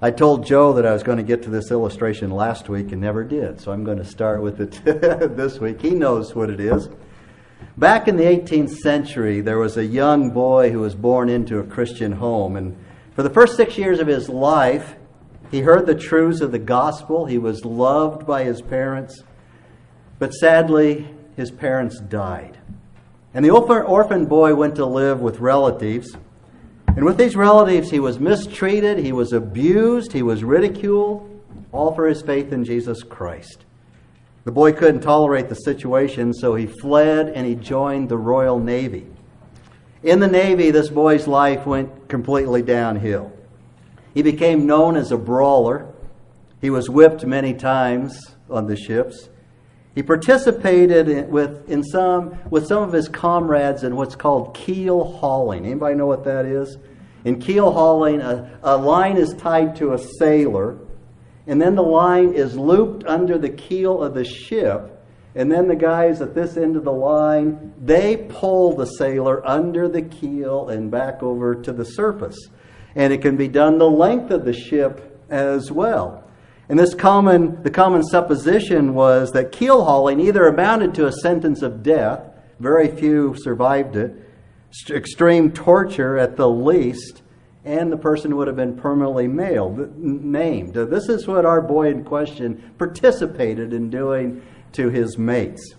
I told Joe that I was going to get to this illustration last week and never did, so I'm going to start with it this week. He knows what it is. Back in the 18th century, there was a young boy who was born into a Christian home, and for the first six years of his life, he heard the truths of the gospel. He was loved by his parents, but sadly, his parents died. And the orphan boy went to live with relatives and with these relatives, he was mistreated, he was abused, he was ridiculed, all for his faith in Jesus Christ. The boy couldn't tolerate the situation, so he fled and he joined the Royal Navy. In the Navy, this boy's life went completely downhill. He became known as a brawler. He was whipped many times on the ships. He participated in, with, in some, with some of his comrades in what's called keel hauling. Anybody know what that is? In keel hauling, a, a line is tied to a sailor, and then the line is looped under the keel of the ship, and then the guys at this end of the line, they pull the sailor under the keel and back over to the surface. And it can be done the length of the ship as well. And this common, the common supposition was that keel hauling either amounted to a sentence of death, very few survived it, extreme torture at the least, and the person would have been permanently mailed, named. This is what our boy in question participated in doing to his mates.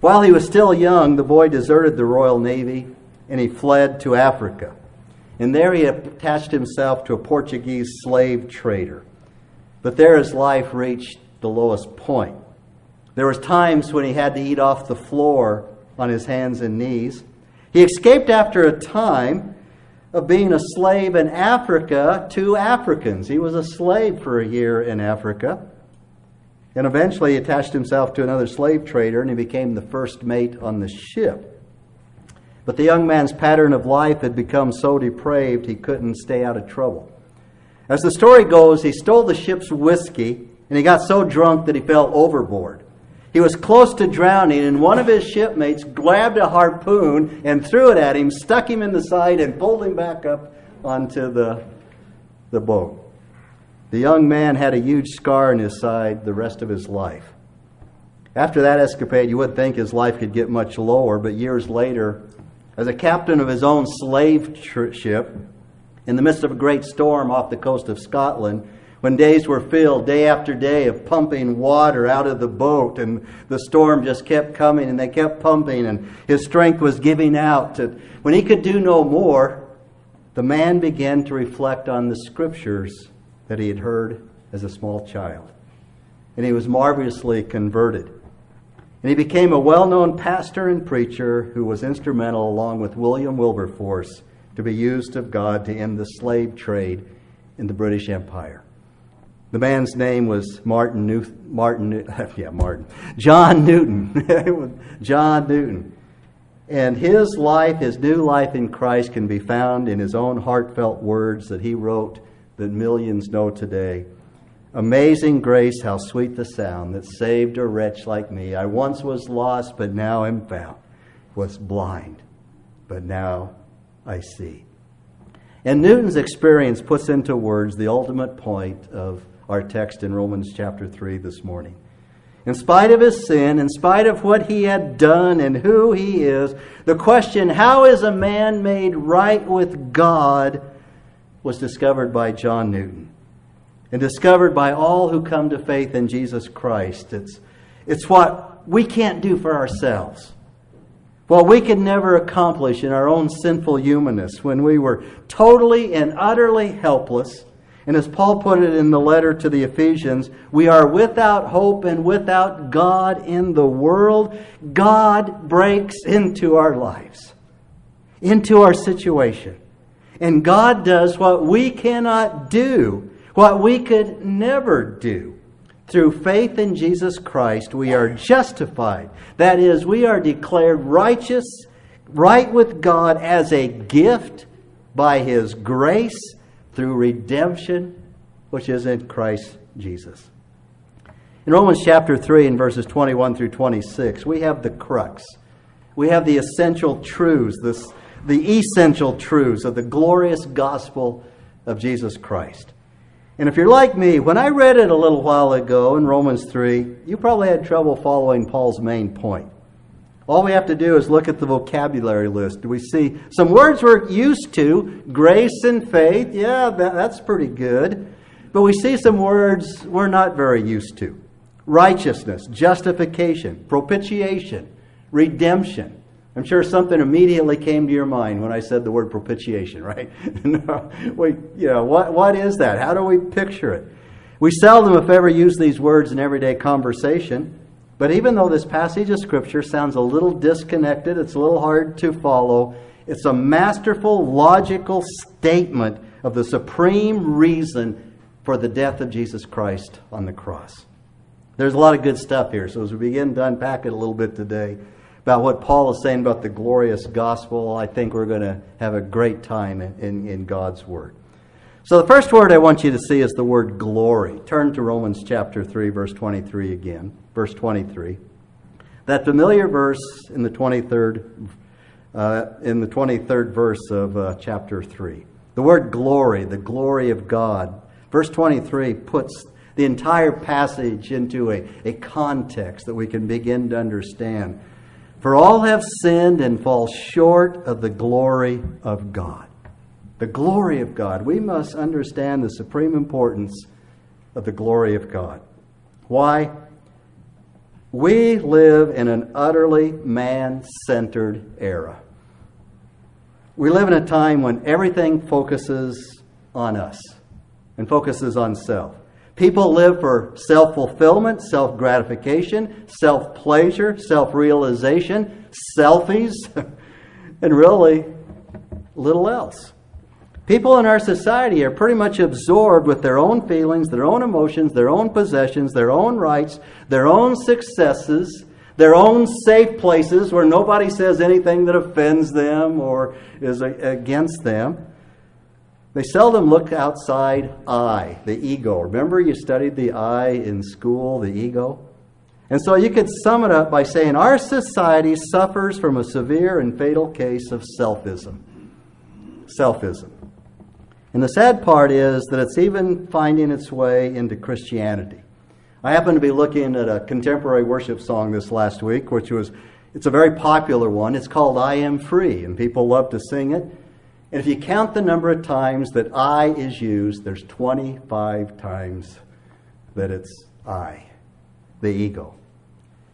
While he was still young, the boy deserted the Royal Navy and he fled to Africa. And there he attached himself to a Portuguese slave trader. But there his life reached the lowest point. There was times when he had to eat off the floor on his hands and knees. He escaped after a time of being a slave in Africa to Africans. He was a slave for a year in Africa. And eventually he attached himself to another slave trader and he became the first mate on the ship. But the young man's pattern of life had become so depraved he couldn't stay out of trouble. As the story goes, he stole the ship's whiskey and he got so drunk that he fell overboard. He was close to drowning, and one of his shipmates grabbed a harpoon and threw it at him, stuck him in the side, and pulled him back up onto the, the boat. The young man had a huge scar in his side the rest of his life. After that escapade, you would think his life could get much lower, but years later, as a captain of his own slave ship, in the midst of a great storm off the coast of Scotland, when days were filled day after day of pumping water out of the boat and the storm just kept coming and they kept pumping and his strength was giving out. When he could do no more, the man began to reflect on the scriptures that he had heard as a small child. And he was marvelously converted. And he became a well known pastor and preacher who was instrumental, along with William Wilberforce, to be used of God to end the slave trade in the British Empire. The man's name was Martin New- Martin yeah Martin. John Newton. John Newton. And his life his new life in Christ can be found in his own heartfelt words that he wrote that millions know today. Amazing grace how sweet the sound that saved a wretch like me. I once was lost but now am found. Was blind but now I see and Newton's experience puts into words the ultimate point of our text in Romans chapter 3 this morning. In spite of his sin, in spite of what he had done and who he is, the question, how is a man made right with God, was discovered by John Newton and discovered by all who come to faith in Jesus Christ. It's, it's what we can't do for ourselves. What we could never accomplish in our own sinful humanness when we were totally and utterly helpless and as Paul put it in the letter to the Ephesians, we are without hope and without God in the world. God breaks into our lives, into our situation. And God does what we cannot do, what we could never do. Through faith in Jesus Christ, we are justified. That is, we are declared righteous, right with God as a gift by His grace through redemption which is in Christ Jesus. In Romans chapter 3 and verses 21 through 26, we have the crux. We have the essential truths, this, the essential truths of the glorious gospel of Jesus Christ. And if you're like me, when I read it a little while ago in Romans 3, you probably had trouble following Paul's main point. All we have to do is look at the vocabulary list. Do we see some words we're used to? Grace and faith. Yeah, that, that's pretty good. But we see some words we're not very used to righteousness, justification, propitiation, redemption. I'm sure something immediately came to your mind when I said the word propitiation, right? we, you know, what, what is that? How do we picture it? We seldom, if ever, use these words in everyday conversation. But even though this passage of Scripture sounds a little disconnected, it's a little hard to follow, it's a masterful, logical statement of the supreme reason for the death of Jesus Christ on the cross. There's a lot of good stuff here, so as we begin to unpack it a little bit today about what Paul is saying about the glorious gospel, I think we're going to have a great time in, in, in God's Word. So the first word I want you to see is the word glory. Turn to Romans chapter 3, verse 23 again. Verse 23. That familiar verse in the 23rd, uh, in the 23rd verse of uh, chapter 3. The word glory, the glory of God. Verse 23 puts the entire passage into a, a context that we can begin to understand. For all have sinned and fall short of the glory of God. The glory of God. We must understand the supreme importance of the glory of God. Why? We live in an utterly man centered era. We live in a time when everything focuses on us and focuses on self. People live for self fulfillment, self gratification, self pleasure, self realization, selfies, and really little else. People in our society are pretty much absorbed with their own feelings, their own emotions, their own possessions, their own rights, their own successes, their own safe places where nobody says anything that offends them or is against them. They seldom look outside I, the ego. Remember, you studied the I in school, the ego? And so you could sum it up by saying our society suffers from a severe and fatal case of selfism. Selfism. And the sad part is that it's even finding its way into Christianity. I happened to be looking at a contemporary worship song this last week, which was, it's a very popular one. It's called I Am Free, and people love to sing it. And if you count the number of times that I is used, there's 25 times that it's I, the ego.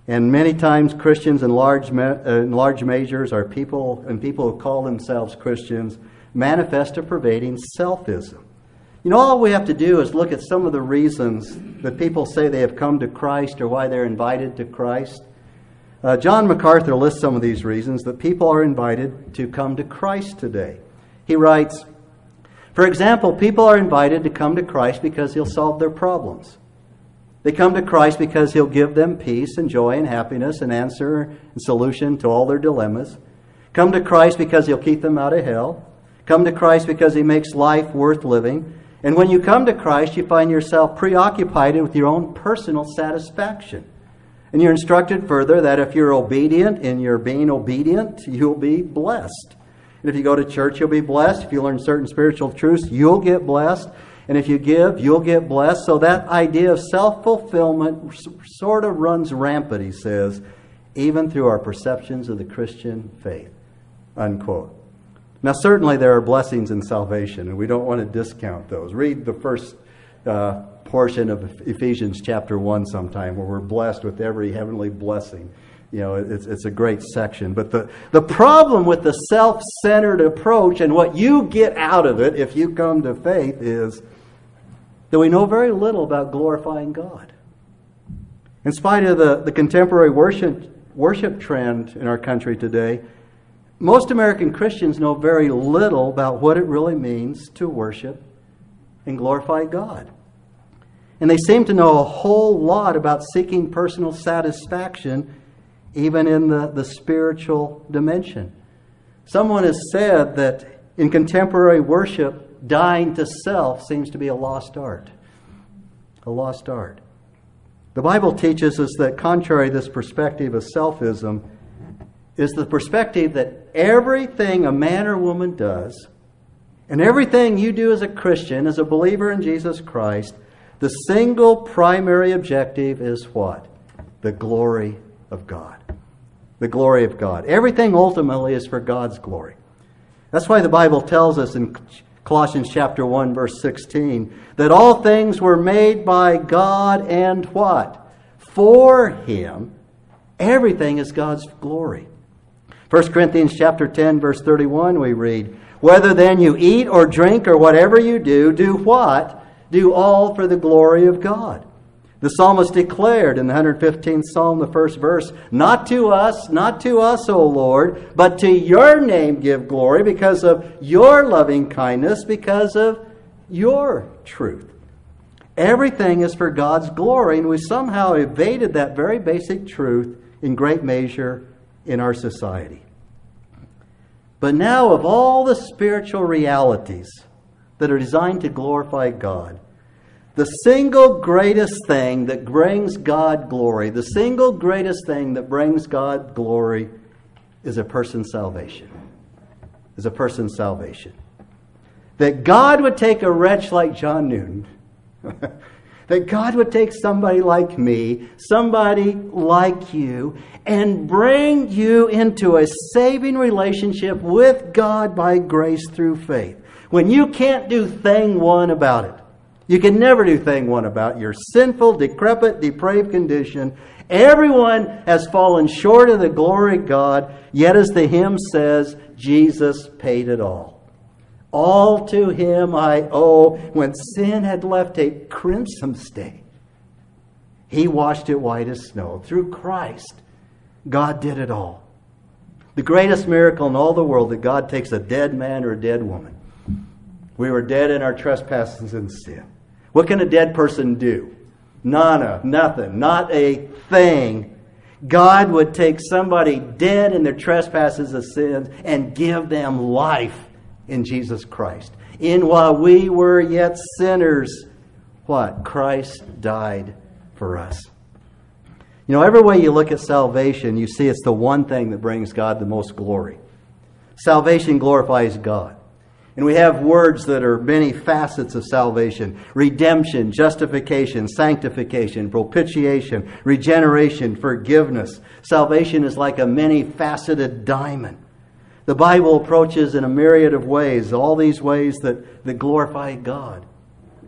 And many times Christians in large, uh, in large measures are people, and people who call themselves Christians, manifest a pervading selfism. You know, all we have to do is look at some of the reasons that people say they have come to Christ or why they're invited to Christ. Uh, John MacArthur lists some of these reasons that people are invited to come to Christ today. He writes, for example, people are invited to come to Christ because he'll solve their problems. They come to Christ because he'll give them peace and joy and happiness and answer and solution to all their dilemmas. Come to Christ because he'll keep them out of hell. Come to Christ because he makes life worth living. And when you come to Christ, you find yourself preoccupied with your own personal satisfaction. And you're instructed further that if you're obedient in your being obedient, you'll be blessed. And if you go to church, you'll be blessed. If you learn certain spiritual truths, you'll get blessed. And if you give, you'll get blessed. So that idea of self fulfillment sort of runs rampant, he says, even through our perceptions of the Christian faith. Unquote. Now, certainly there are blessings in salvation, and we don't want to discount those. Read the first uh, portion of Ephesians chapter 1 sometime, where we're blessed with every heavenly blessing you know, it's, it's a great section. But the, the problem with the self centered approach and what you get out of it if you come to faith is that we know very little about glorifying God. In spite of the, the contemporary worship, worship trend in our country today, most American Christians know very little about what it really means to worship and glorify God. And they seem to know a whole lot about seeking personal satisfaction even in the, the spiritual dimension. Someone has said that in contemporary worship, dying to self seems to be a lost art. A lost art. The Bible teaches us that, contrary to this perspective of selfism, is the perspective that everything a man or woman does And everything you do as a Christian, as a believer in Jesus Christ, the single primary objective is what? The glory of God. The glory of God. Everything ultimately is for God's glory. That's why the Bible tells us in Colossians chapter 1 verse 16 that all things were made by God and what? For him. Everything is God's glory. 1 Corinthians chapter 10 verse 31 we read, whether then you eat or drink or whatever you do, do what? Do all for the glory of God. The psalmist declared in the 115th Psalm, the first verse, Not to us, not to us, O Lord, but to your name give glory because of your loving kindness, because of your truth. Everything is for God's glory, and we somehow evaded that very basic truth in great measure in our society. But now, of all the spiritual realities that are designed to glorify God, the single greatest thing that brings God glory, the single greatest thing that brings God glory is a person's salvation. Is a person's salvation. That God would take a wretch like John Newton, that God would take somebody like me, somebody like you, and bring you into a saving relationship with God by grace through faith. When you can't do thing one about it. You can never do thing one about your sinful, decrepit, depraved condition. Everyone has fallen short of the glory of God, yet as the hymn says, Jesus paid it all. All to him I owe. When sin had left a crimson stain, he washed it white as snow. Through Christ, God did it all. The greatest miracle in all the world that God takes a dead man or a dead woman. We were dead in our trespasses and sin. What can a dead person do? Nana, nothing, not a thing. God would take somebody dead in their trespasses and sins and give them life in Jesus Christ. In while we were yet sinners, what? Christ died for us. You know, every way you look at salvation, you see it's the one thing that brings God the most glory. Salvation glorifies God. And we have words that are many facets of salvation redemption, justification, sanctification, propitiation, regeneration, forgiveness. Salvation is like a many faceted diamond. The Bible approaches in a myriad of ways, all these ways that, that glorify God.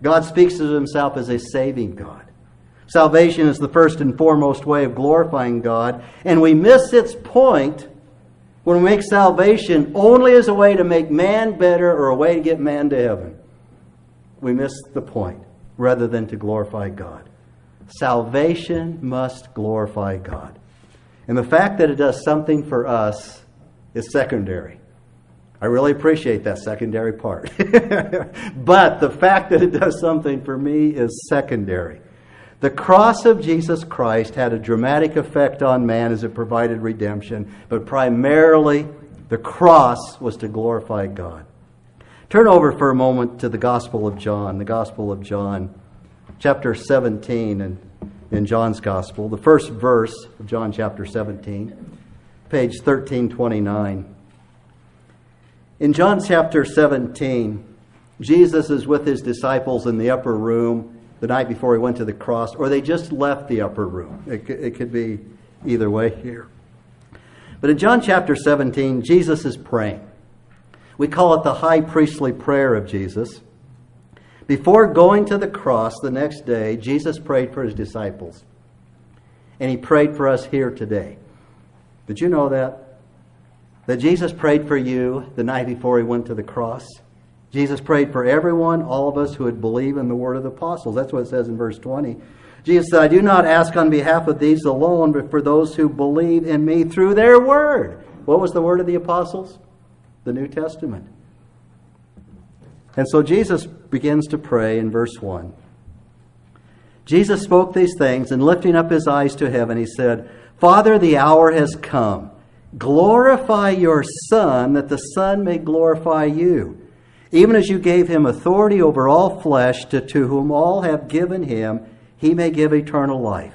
God speaks of himself as a saving God. Salvation is the first and foremost way of glorifying God, and we miss its point when we make salvation only as a way to make man better or a way to get man to heaven, we miss the point rather than to glorify God. Salvation must glorify God. And the fact that it does something for us is secondary. I really appreciate that secondary part. but the fact that it does something for me is secondary. The cross of Jesus Christ had a dramatic effect on man as it provided redemption, but primarily the cross was to glorify God. Turn over for a moment to the Gospel of John, the Gospel of John, chapter 17 in, in John's Gospel, the first verse of John chapter 17, page 1329. In John chapter 17, Jesus is with his disciples in the upper room the night before he went to the cross, or they just left the upper room. It, it could be either way here. But in John chapter 17, Jesus is praying. We call it the high priestly prayer of Jesus. Before going to the cross the next day, Jesus prayed for his disciples. And he prayed for us here today. Did you know that? That Jesus prayed for you the night before he went to the cross? Jesus prayed for everyone, all of us who would believe in the word of the apostles. That's what it says in verse 20. Jesus said, I do not ask on behalf of these alone, but for those who believe in me through their word. What was the word of the apostles? The New Testament. And so Jesus begins to pray in verse 1. Jesus spoke these things, and lifting up his eyes to heaven, he said, Father, the hour has come. Glorify your Son, that the Son may glorify you even as you gave him authority over all flesh, to, to whom all have given him, he may give eternal life.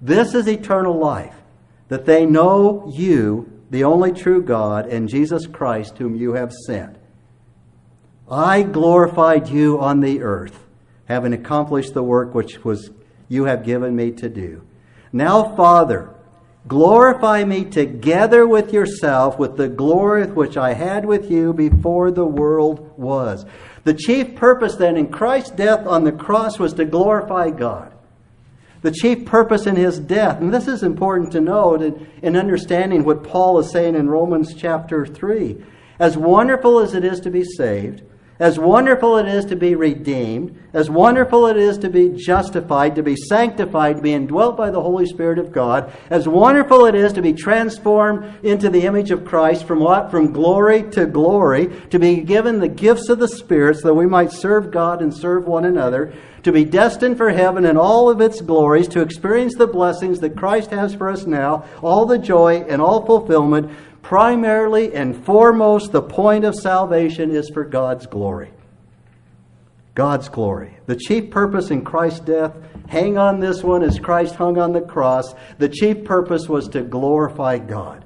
This is eternal life, that they know you, the only true God, and Jesus Christ, whom you have sent. I glorified you on the earth, having accomplished the work which was you have given me to do. Now, Father, glorify me together with yourself with the glory which I had with you before the world was. The chief purpose then in Christ's death on the cross was to glorify God. The chief purpose in his death, and this is important to note in, in understanding what Paul is saying in Romans chapter 3. As wonderful as it is to be saved, as wonderful it is to be redeemed, as wonderful it is to be justified, to be sanctified, to be indwelt by the Holy Spirit of God, as wonderful it is to be transformed into the image of Christ from what? From glory to glory, to be given the gifts of the Spirit so that we might serve God and serve one another, to be destined for heaven and all of its glories, to experience the blessings that Christ has for us now, all the joy and all fulfillment primarily and foremost, the point of salvation is for God's glory. God's glory. The chief purpose in Christ's death, hang on this one as Christ hung on the cross, the chief purpose was to glorify God.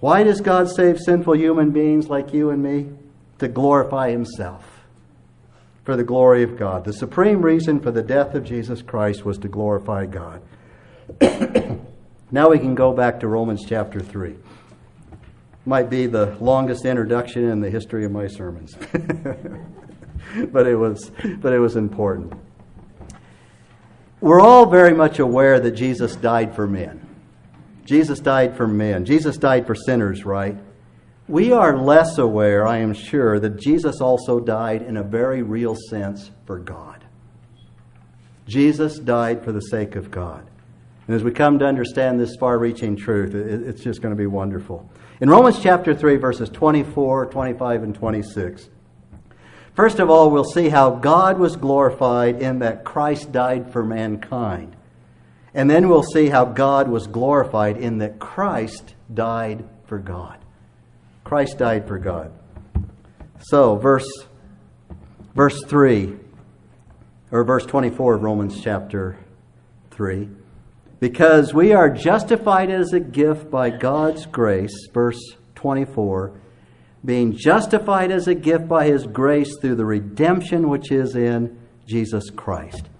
Why does God save sinful human beings like you and me? To glorify Himself. For the glory of God. The supreme reason for the death of Jesus Christ was to glorify God. Now we can go back to Romans chapter 3. Might be the longest introduction in the history of my sermons. but it was but it was important. We're all very much aware that Jesus died for men. Jesus died for men. Jesus died for sinners, right? We are less aware, I am sure, that Jesus also died in a very real sense for God. Jesus died for the sake of God. And as we come to understand this far reaching truth, it's just going to be wonderful. In Romans chapter 3, verses 24, 25, and 26, first of all, we'll see how God was glorified in that Christ died for mankind. And then we'll see how God was glorified in that Christ died for God. Christ died for God. So, verse, verse 3, or verse 24 of Romans chapter 3 because we are justified as a gift by God's grace, verse 24, being justified as a gift by His grace through the redemption which is in Jesus Christ.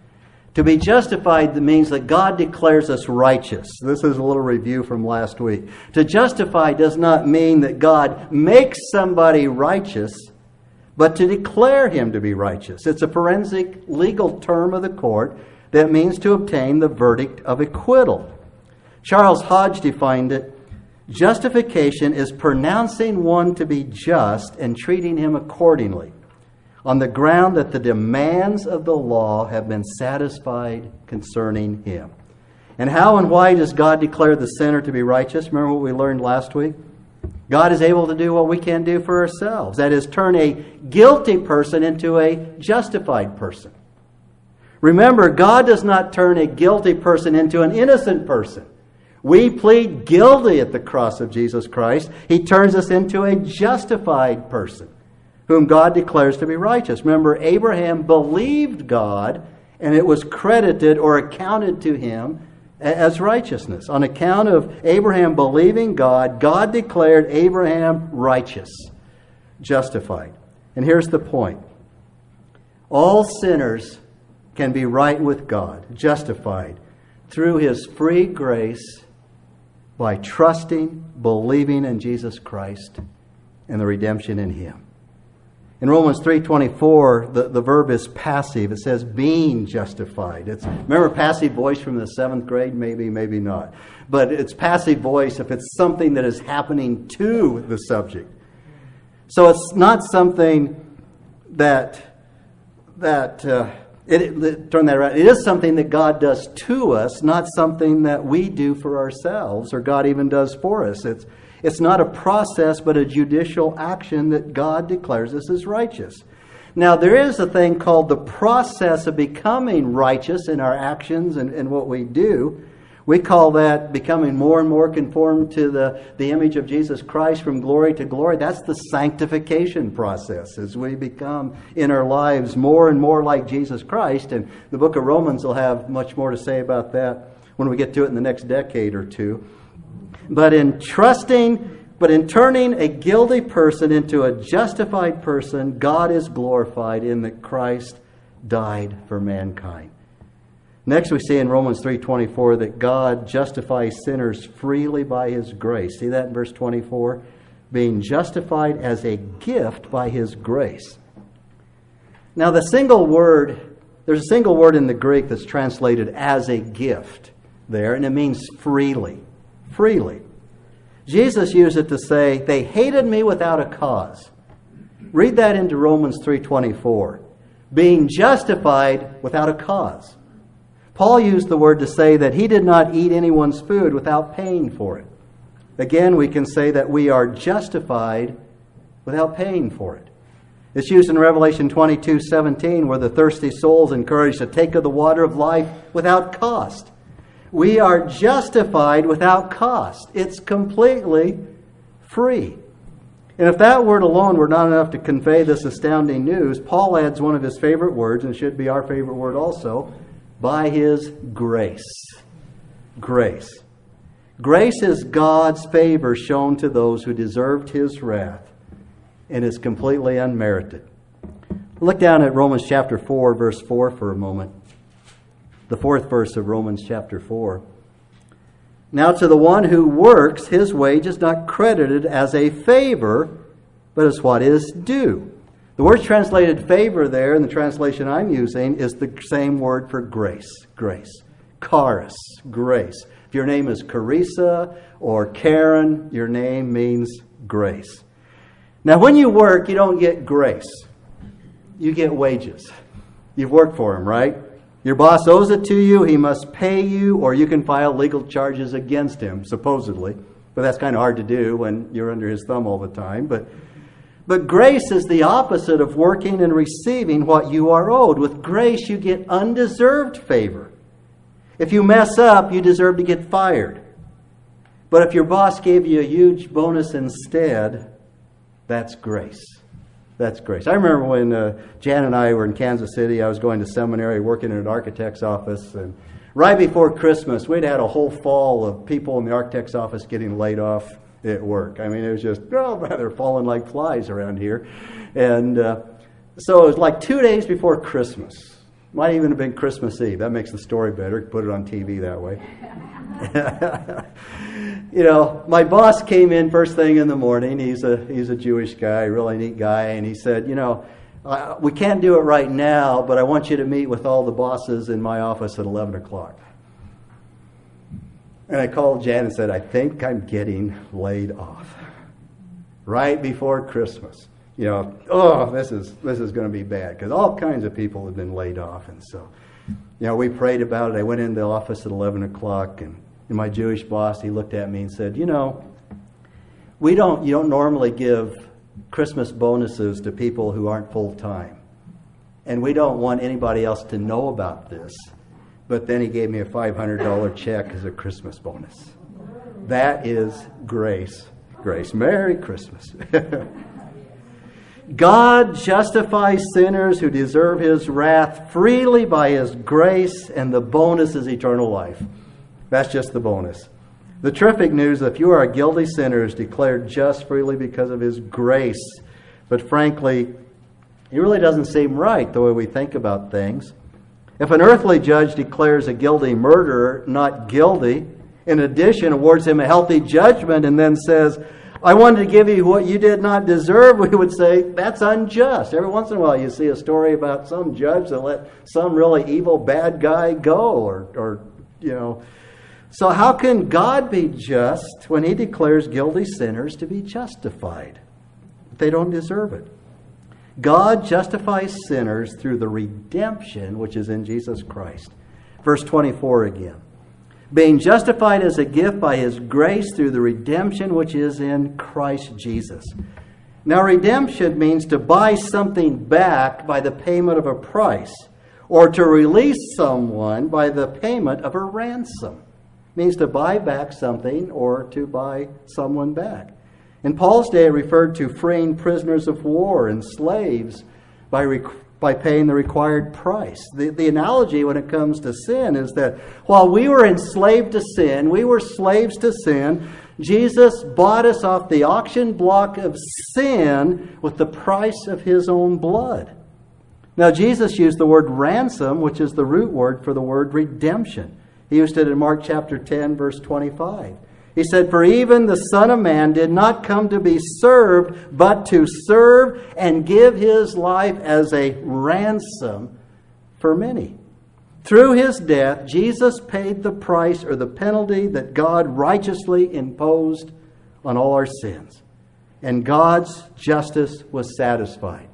To be justified means that God declares us righteous. This is a little review from last week. To justify does not mean that God makes somebody righteous, but to declare him to be righteous. It's a forensic legal term of the court that means to obtain the verdict of acquittal. Charles Hodge defined it justification is pronouncing one to be just and treating him accordingly on the ground that the demands of the law have been satisfied concerning him. And how and why does God declare the sinner to be righteous? Remember what we learned last week? God is able to do what we can't do for ourselves. That is, turn a guilty person into a justified person. Remember, God does not turn a guilty person into an innocent person. We plead guilty at the cross of Jesus Christ. He turns us into a justified person whom God declares to be righteous. Remember, Abraham believed God and it was credited or accounted to him as righteousness. On account of Abraham believing God, God declared Abraham righteous, justified. And here's the point all sinners can be right with God, justified through His free grace by trusting, believing in Jesus Christ and the redemption in Him. In Romans 3.24, the, the verb is passive. It says being justified. It's, remember passive voice from the seventh grade? Maybe, maybe not. But it's passive voice if it's something that is happening to the subject. So it's not something that, that uh, it, it, turn that around. It is something that God does to us, not something that we do for ourselves or God even does for us. It's, it's not a process, but a judicial action that God declares us as righteous. Now, there is a thing called the process of becoming righteous in our actions and, and what we do. We call that becoming more and more conformed to the, the image of Jesus Christ from glory to glory. That's the sanctification process as we become in our lives more and more like Jesus Christ. And the book of Romans will have much more to say about that when we get to it in the next decade or two. But in trusting But in turning a guilty person into a justified person, God is glorified in that Christ died for mankind. Next we see in Romans 3:24 that God justifies sinners freely by his grace. See that in verse 24? Being justified as a gift by his grace. Now the single word there's a single word in the Greek that's translated as a gift there and it means freely. Freely. Jesus used it to say they hated me without a cause. Read that into Romans 3:24. Being justified without a cause. Paul used the word to say that he did not eat anyone's food without paying for it. Again, we can say that we are justified without paying for it. It's used in Revelation 22 17, where the thirsty soul is encouraged to take of the water of life without cost. We are justified without cost. It's completely free. And if that word alone were not enough to convey this astounding news, Paul adds one of his favorite words, and should be our favorite word also by his grace. Grace. Grace is God's favor shown to those who deserved his wrath and is completely unmerited. Look down at Romans chapter 4, verse 4 for a moment. The fourth verse of Romans chapter 4. Now, to the one who works, his wage is not credited as a favor, but as what is due. The word translated favor there in the translation I'm using is the same word for grace. Grace. Charis, grace. If your name is Carissa or Karen, your name means grace. Now, when you work, you don't get grace, you get wages. You've worked for him, right? Your boss owes it to you, he must pay you, or you can file legal charges against him, supposedly. But that's kind of hard to do when you're under his thumb all the time. But but grace is the opposite of working and receiving what you are owed. With grace, you get undeserved favor. If you mess up, you deserve to get fired. But if your boss gave you a huge bonus instead, that's grace. That's grace. I remember when uh, Jan and I were in Kansas City, I was going to seminary working in an architect's office, and right before Christmas, we'd had a whole fall of people in the architect's office getting laid off at work. I mean, it was just, oh, they're falling like flies around here. And uh, so it was like two days before Christmas. Might even have been Christmas Eve. That makes the story better. Put it on TV that way. you know, my boss came in first thing in the morning. He's a he's a Jewish guy, really neat guy, and he said, you know, uh, we can't do it right now, but I want you to meet with all the bosses in my office at eleven o'clock. And I called Jan and said, I think I'm getting laid off. Right before Christmas. You know, oh, this is this is going to be bad because all kinds of people have been laid off, and so, you know, we prayed about it. I went into the office at eleven o'clock, and, and my Jewish boss he looked at me and said, you know, we don't you don't normally give Christmas bonuses to people who aren't full time, and we don't want anybody else to know about this. But then he gave me a $500 check as a Christmas bonus. That is grace. Grace. Merry Christmas. God justifies sinners who deserve his wrath freely by his grace, and the bonus is eternal life. That's just the bonus. The terrific news if you are a guilty sinner is declared just freely because of his grace. But frankly, it really doesn't seem right the way we think about things. If an earthly judge declares a guilty murderer not guilty, in addition, awards him a healthy judgment and then says, I wanted to give you what you did not deserve, we would say that's unjust. Every once in a while, you see a story about some judge that let some really evil, bad guy go, or, or you know. So, how can God be just when He declares guilty sinners to be justified? They don't deserve it. God justifies sinners through the redemption which is in Jesus Christ. Verse 24 again. Being justified as a gift by his grace through the redemption which is in Christ Jesus. Now, redemption means to buy something back by the payment of a price, or to release someone by the payment of a ransom. It means to buy back something or to buy someone back. In Paul's day, it referred to freeing prisoners of war and slaves by, by paying the required price. The, the analogy when it comes to sin is that while we were enslaved to sin, we were slaves to sin, Jesus bought us off the auction block of sin with the price of his own blood. Now, Jesus used the word ransom, which is the root word for the word redemption. He used it in Mark chapter 10, verse 25. He said, For even the Son of Man did not come to be served, but to serve and give his life as a ransom for many. Through his death, Jesus paid the price or the penalty that God righteously imposed on all our sins. And God's justice was satisfied.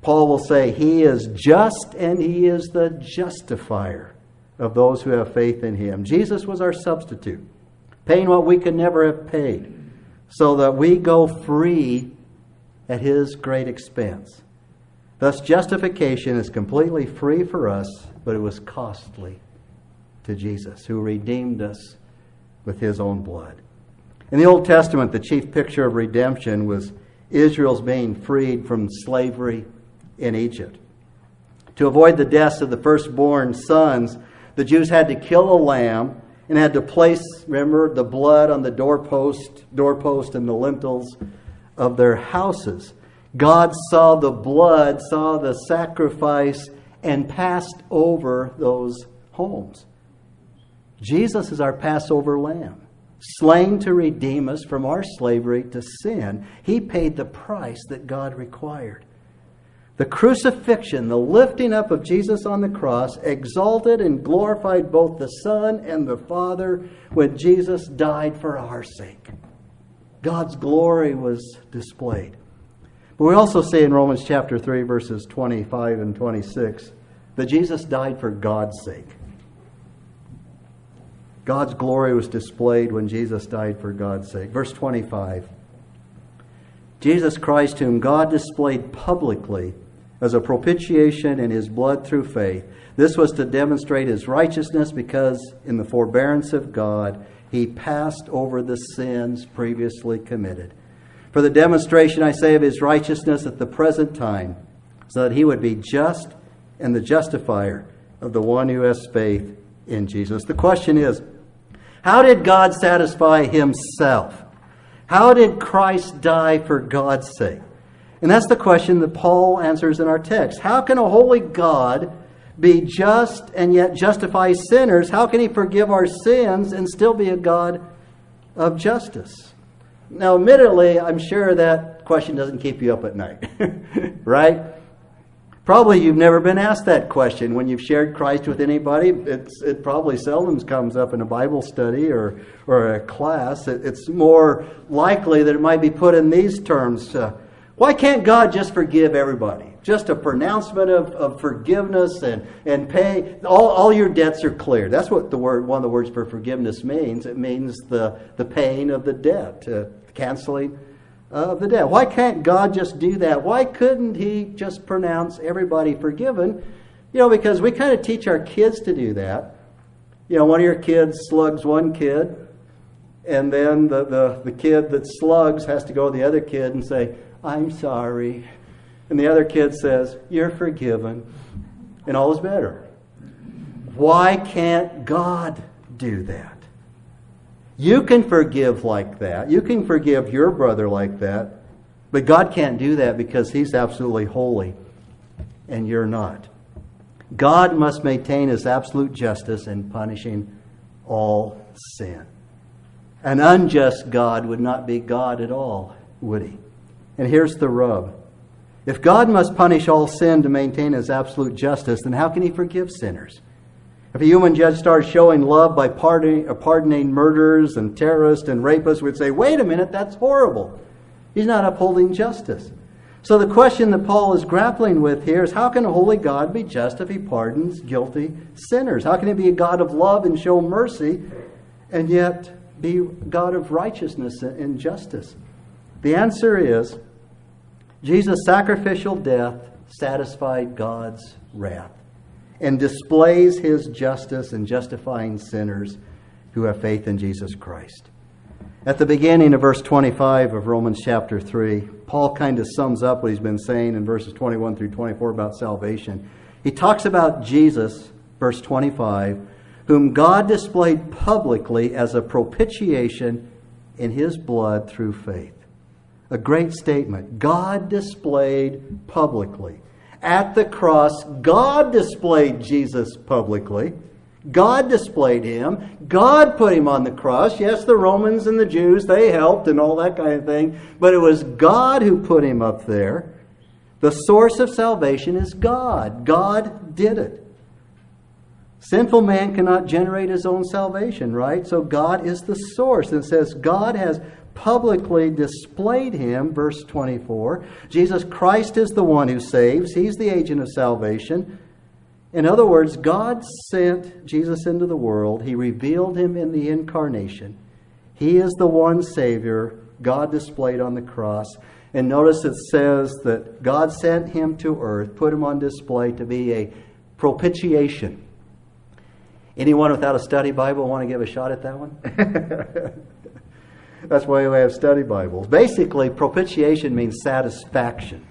Paul will say, He is just and He is the justifier of those who have faith in Him. Jesus was our substitute, paying what we could never have paid, so that we go free at His great expense. Thus, justification is completely free for us, but it was costly to Jesus, who redeemed us with his own blood. In the Old Testament, the chief picture of redemption was Israel's being freed from slavery in Egypt. To avoid the deaths of the firstborn sons, the Jews had to kill a lamb and had to place, remember, the blood on the doorpost, doorpost and the lintels of their houses. God saw the blood, saw the sacrifice, and passed over those homes. Jesus is our Passover lamb, slain to redeem us from our slavery to sin. He paid the price that God required. The crucifixion, the lifting up of Jesus on the cross, exalted and glorified both the Son and the Father when Jesus died for our sake. God's glory was displayed. But we also see in Romans chapter 3, verses 25 and 26, that Jesus died for God's sake. God's glory was displayed when Jesus died for God's sake. Verse 25 Jesus Christ, whom God displayed publicly as a propitiation in his blood through faith, this was to demonstrate his righteousness because in the forbearance of God, he passed over the sins previously committed for the demonstration, I say, of his righteousness at the present time, so that he would be just and the justifier of the one who has faith in Jesus. The question is how did God satisfy himself? How did Christ die for God's sake? And that's the question that Paul answers in our text. How can a holy God be just and yet justify sinners? How can he forgive our sins and still be a God of justice? Now, admittedly, I'm sure that question doesn't keep you up at night, right? Probably you've never been asked that question when you've shared Christ with anybody. It's, it probably seldom comes up in a Bible study or, or a class. It, it's more likely that it might be put in these terms uh, Why can't God just forgive everybody? Just a pronouncement of, of forgiveness and, and pay. All, all your debts are cleared. That's what the word, one of the words for forgiveness means. It means the, the paying of the debt, uh, canceling of the debt. Why can't God just do that? Why couldn't He just pronounce everybody forgiven? You know, because we kind of teach our kids to do that. You know, one of your kids slugs one kid, and then the, the, the kid that slugs has to go to the other kid and say, I'm sorry. And the other kid says, You're forgiven. And all is better. Why can't God do that? You can forgive like that. You can forgive your brother like that. But God can't do that because He's absolutely holy and you're not. God must maintain His absolute justice in punishing all sin. An unjust God would not be God at all, would He? And here's the rub. If God must punish all sin to maintain His absolute justice, then how can He forgive sinners? If a human judge starts showing love by pardoning, uh, pardoning murderers and terrorists and rapists, we'd say, wait a minute, that's horrible. He's not upholding justice. So the question that Paul is grappling with here is how can a holy God be just if he pardons guilty sinners? How can he be a God of love and show mercy and yet be God of righteousness and justice? The answer is Jesus' sacrificial death satisfied God's wrath and displays his justice in justifying sinners who have faith in Jesus Christ. At the beginning of verse 25 of Romans chapter 3, Paul kind of sums up what he's been saying in verses 21 through 24 about salvation. He talks about Jesus, verse 25, whom God displayed publicly as a propitiation in his blood through faith. A great statement. God displayed publicly. At the cross, God displayed Jesus publicly. God displayed him. God put him on the cross. Yes, the Romans and the Jews, they helped and all that kind of thing. But it was God who put him up there. The source of salvation is God. God did it. Sinful man cannot generate his own salvation, right? So God is the source. And says God has publicly displayed him, verse 24. Jesus Christ is the one who saves, he's the agent of salvation. In other words, God sent Jesus into the world, he revealed him in the incarnation. He is the one Savior God displayed on the cross. And notice it says that God sent him to earth, put him on display to be a propitiation Anyone without a study Bible want to give a shot at that one? That's why we have study Bibles. Basically, propitiation means satisfaction.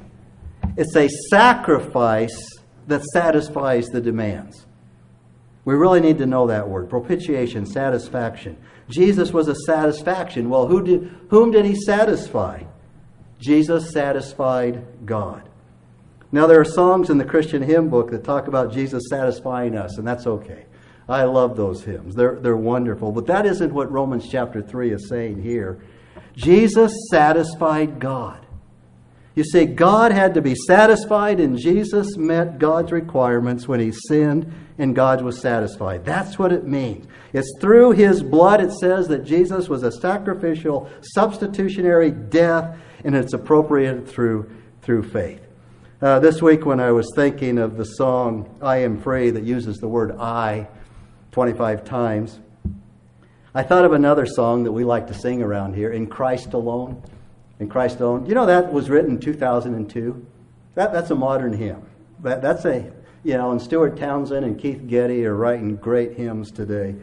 It's a sacrifice that satisfies the demands. We really need to know that word propitiation, satisfaction. Jesus was a satisfaction. Well, who did, whom did he satisfy? Jesus satisfied God. Now, there are songs in the Christian hymn book that talk about Jesus satisfying us, and that's okay. I love those hymns. They're, they're wonderful. But that isn't what Romans chapter 3 is saying here. Jesus satisfied God. You see, God had to be satisfied, and Jesus met God's requirements when he sinned, and God was satisfied. That's what it means. It's through his blood, it says, that Jesus was a sacrificial, substitutionary death, and it's appropriate through, through faith. Uh, this week, when I was thinking of the song I Am Free that uses the word I, 25 times. I thought of another song that we like to sing around here, In Christ Alone. In Christ Alone. You know that was written 2002? That, that's a modern hymn. That, that's a, you know, and Stuart Townsend and Keith Getty are writing great hymns today.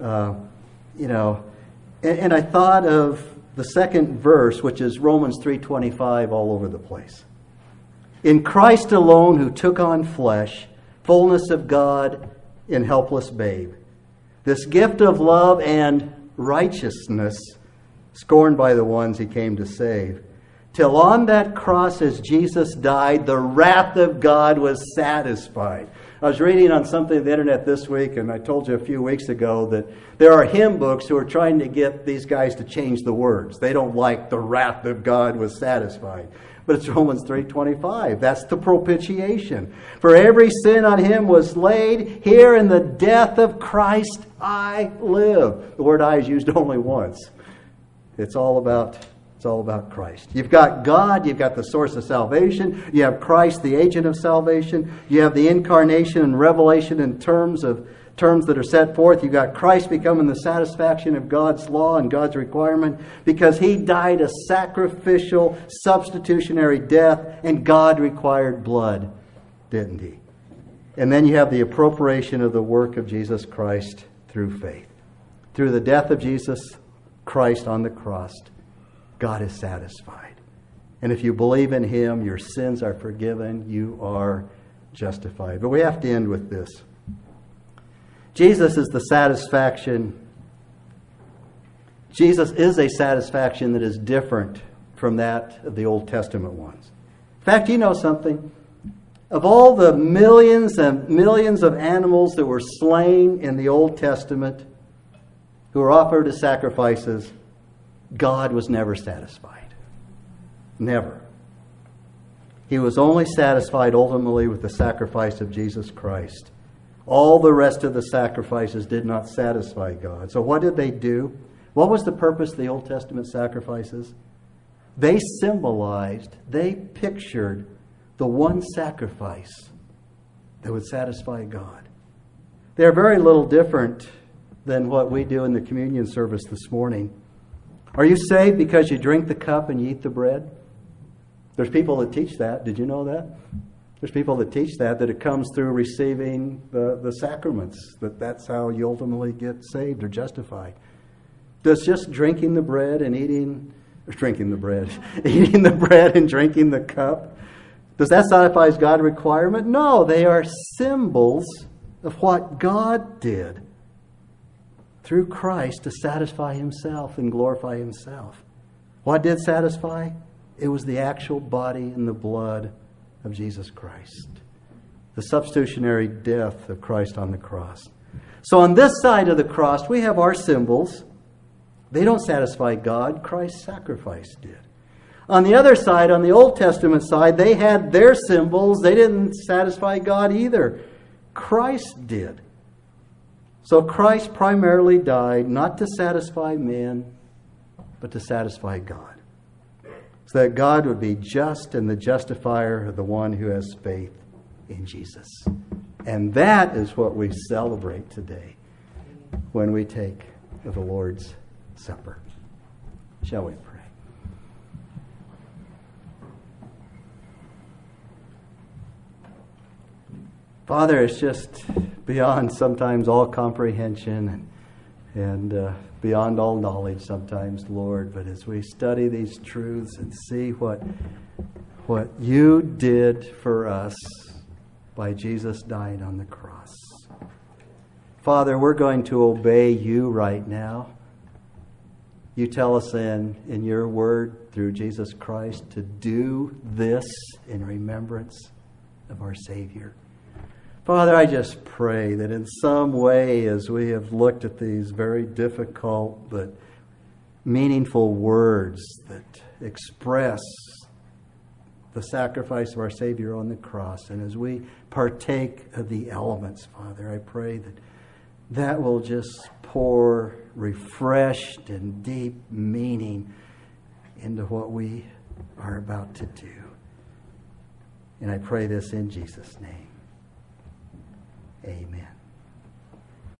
Uh, you know, and, and I thought of the second verse, which is Romans 3.25 all over the place. In Christ alone who took on flesh, fullness of God in helpless babe. This gift of love and righteousness, scorned by the ones he came to save. Till on that cross, as Jesus died, the wrath of God was satisfied. I was reading on something on the internet this week, and I told you a few weeks ago that there are hymn books who are trying to get these guys to change the words. They don't like the wrath of God was satisfied but it's Romans 3:25. That's the propitiation. For every sin on him was laid, here in the death of Christ I live. The word I is used only once. It's all about it's all about Christ. You've got God, you've got the source of salvation, you have Christ, the agent of salvation, you have the incarnation and revelation in terms of terms that are set forth. You've got Christ becoming the satisfaction of God's law and God's requirement because he died a sacrificial, substitutionary death, and God required blood, didn't he? And then you have the appropriation of the work of Jesus Christ through faith. Through the death of Jesus Christ on the cross, God is satisfied. And if you believe in him, your sins are forgiven, you are justified. But we have to end with this. Jesus is the satisfaction. Jesus is a satisfaction that is different from that of the Old Testament ones. In fact, you know something? Of all the millions and millions of animals that were slain in the Old Testament, who were offered as sacrifices, God was never satisfied. Never. He was only satisfied ultimately with the sacrifice of Jesus Christ. All the rest of the sacrifices did not satisfy God. So, what did they do? What was the purpose of the Old Testament sacrifices? They symbolized, they pictured the one sacrifice that would satisfy God. They're very little different than what we do in the communion service this morning. Are you saved because you drink the cup and you eat the bread? There's people that teach that. Did you know that? There's people that teach that, that it comes through receiving the, the sacraments, that that's how you ultimately get saved or justified. Does just drinking the bread and eating, or drinking the bread, eating the bread and drinking the cup, does that satisfy God's requirement? No, they are symbols of what God did through Christ to satisfy himself and glorify himself. What did satisfy? It was the actual body and the blood of Jesus Christ, the substitutionary death of Christ on the cross. So, on this side of the cross, we have our symbols. They don't satisfy God, Christ's sacrifice did. On the other side, on the Old Testament side, they had their symbols. They didn't satisfy God either. Christ did. So Christ primarily died not to satisfy man, but to satisfy God. So that God would be just and the justifier of the one who has faith in Jesus. And that is what we celebrate today when we take the Lord's Supper. Shall we pray? Father, it's just beyond sometimes all comprehension and, and uh, beyond all knowledge sometimes, Lord. But as we study these truths and see what, what you did for us by Jesus dying on the cross. Father, we're going to obey you right now. You tell us in, in your word through Jesus Christ to do this in remembrance of our Savior. Father, I just pray that in some way, as we have looked at these very difficult but meaningful words that express the sacrifice of our Savior on the cross, and as we partake of the elements, Father, I pray that that will just pour refreshed and deep meaning into what we are about to do. And I pray this in Jesus' name. Amen.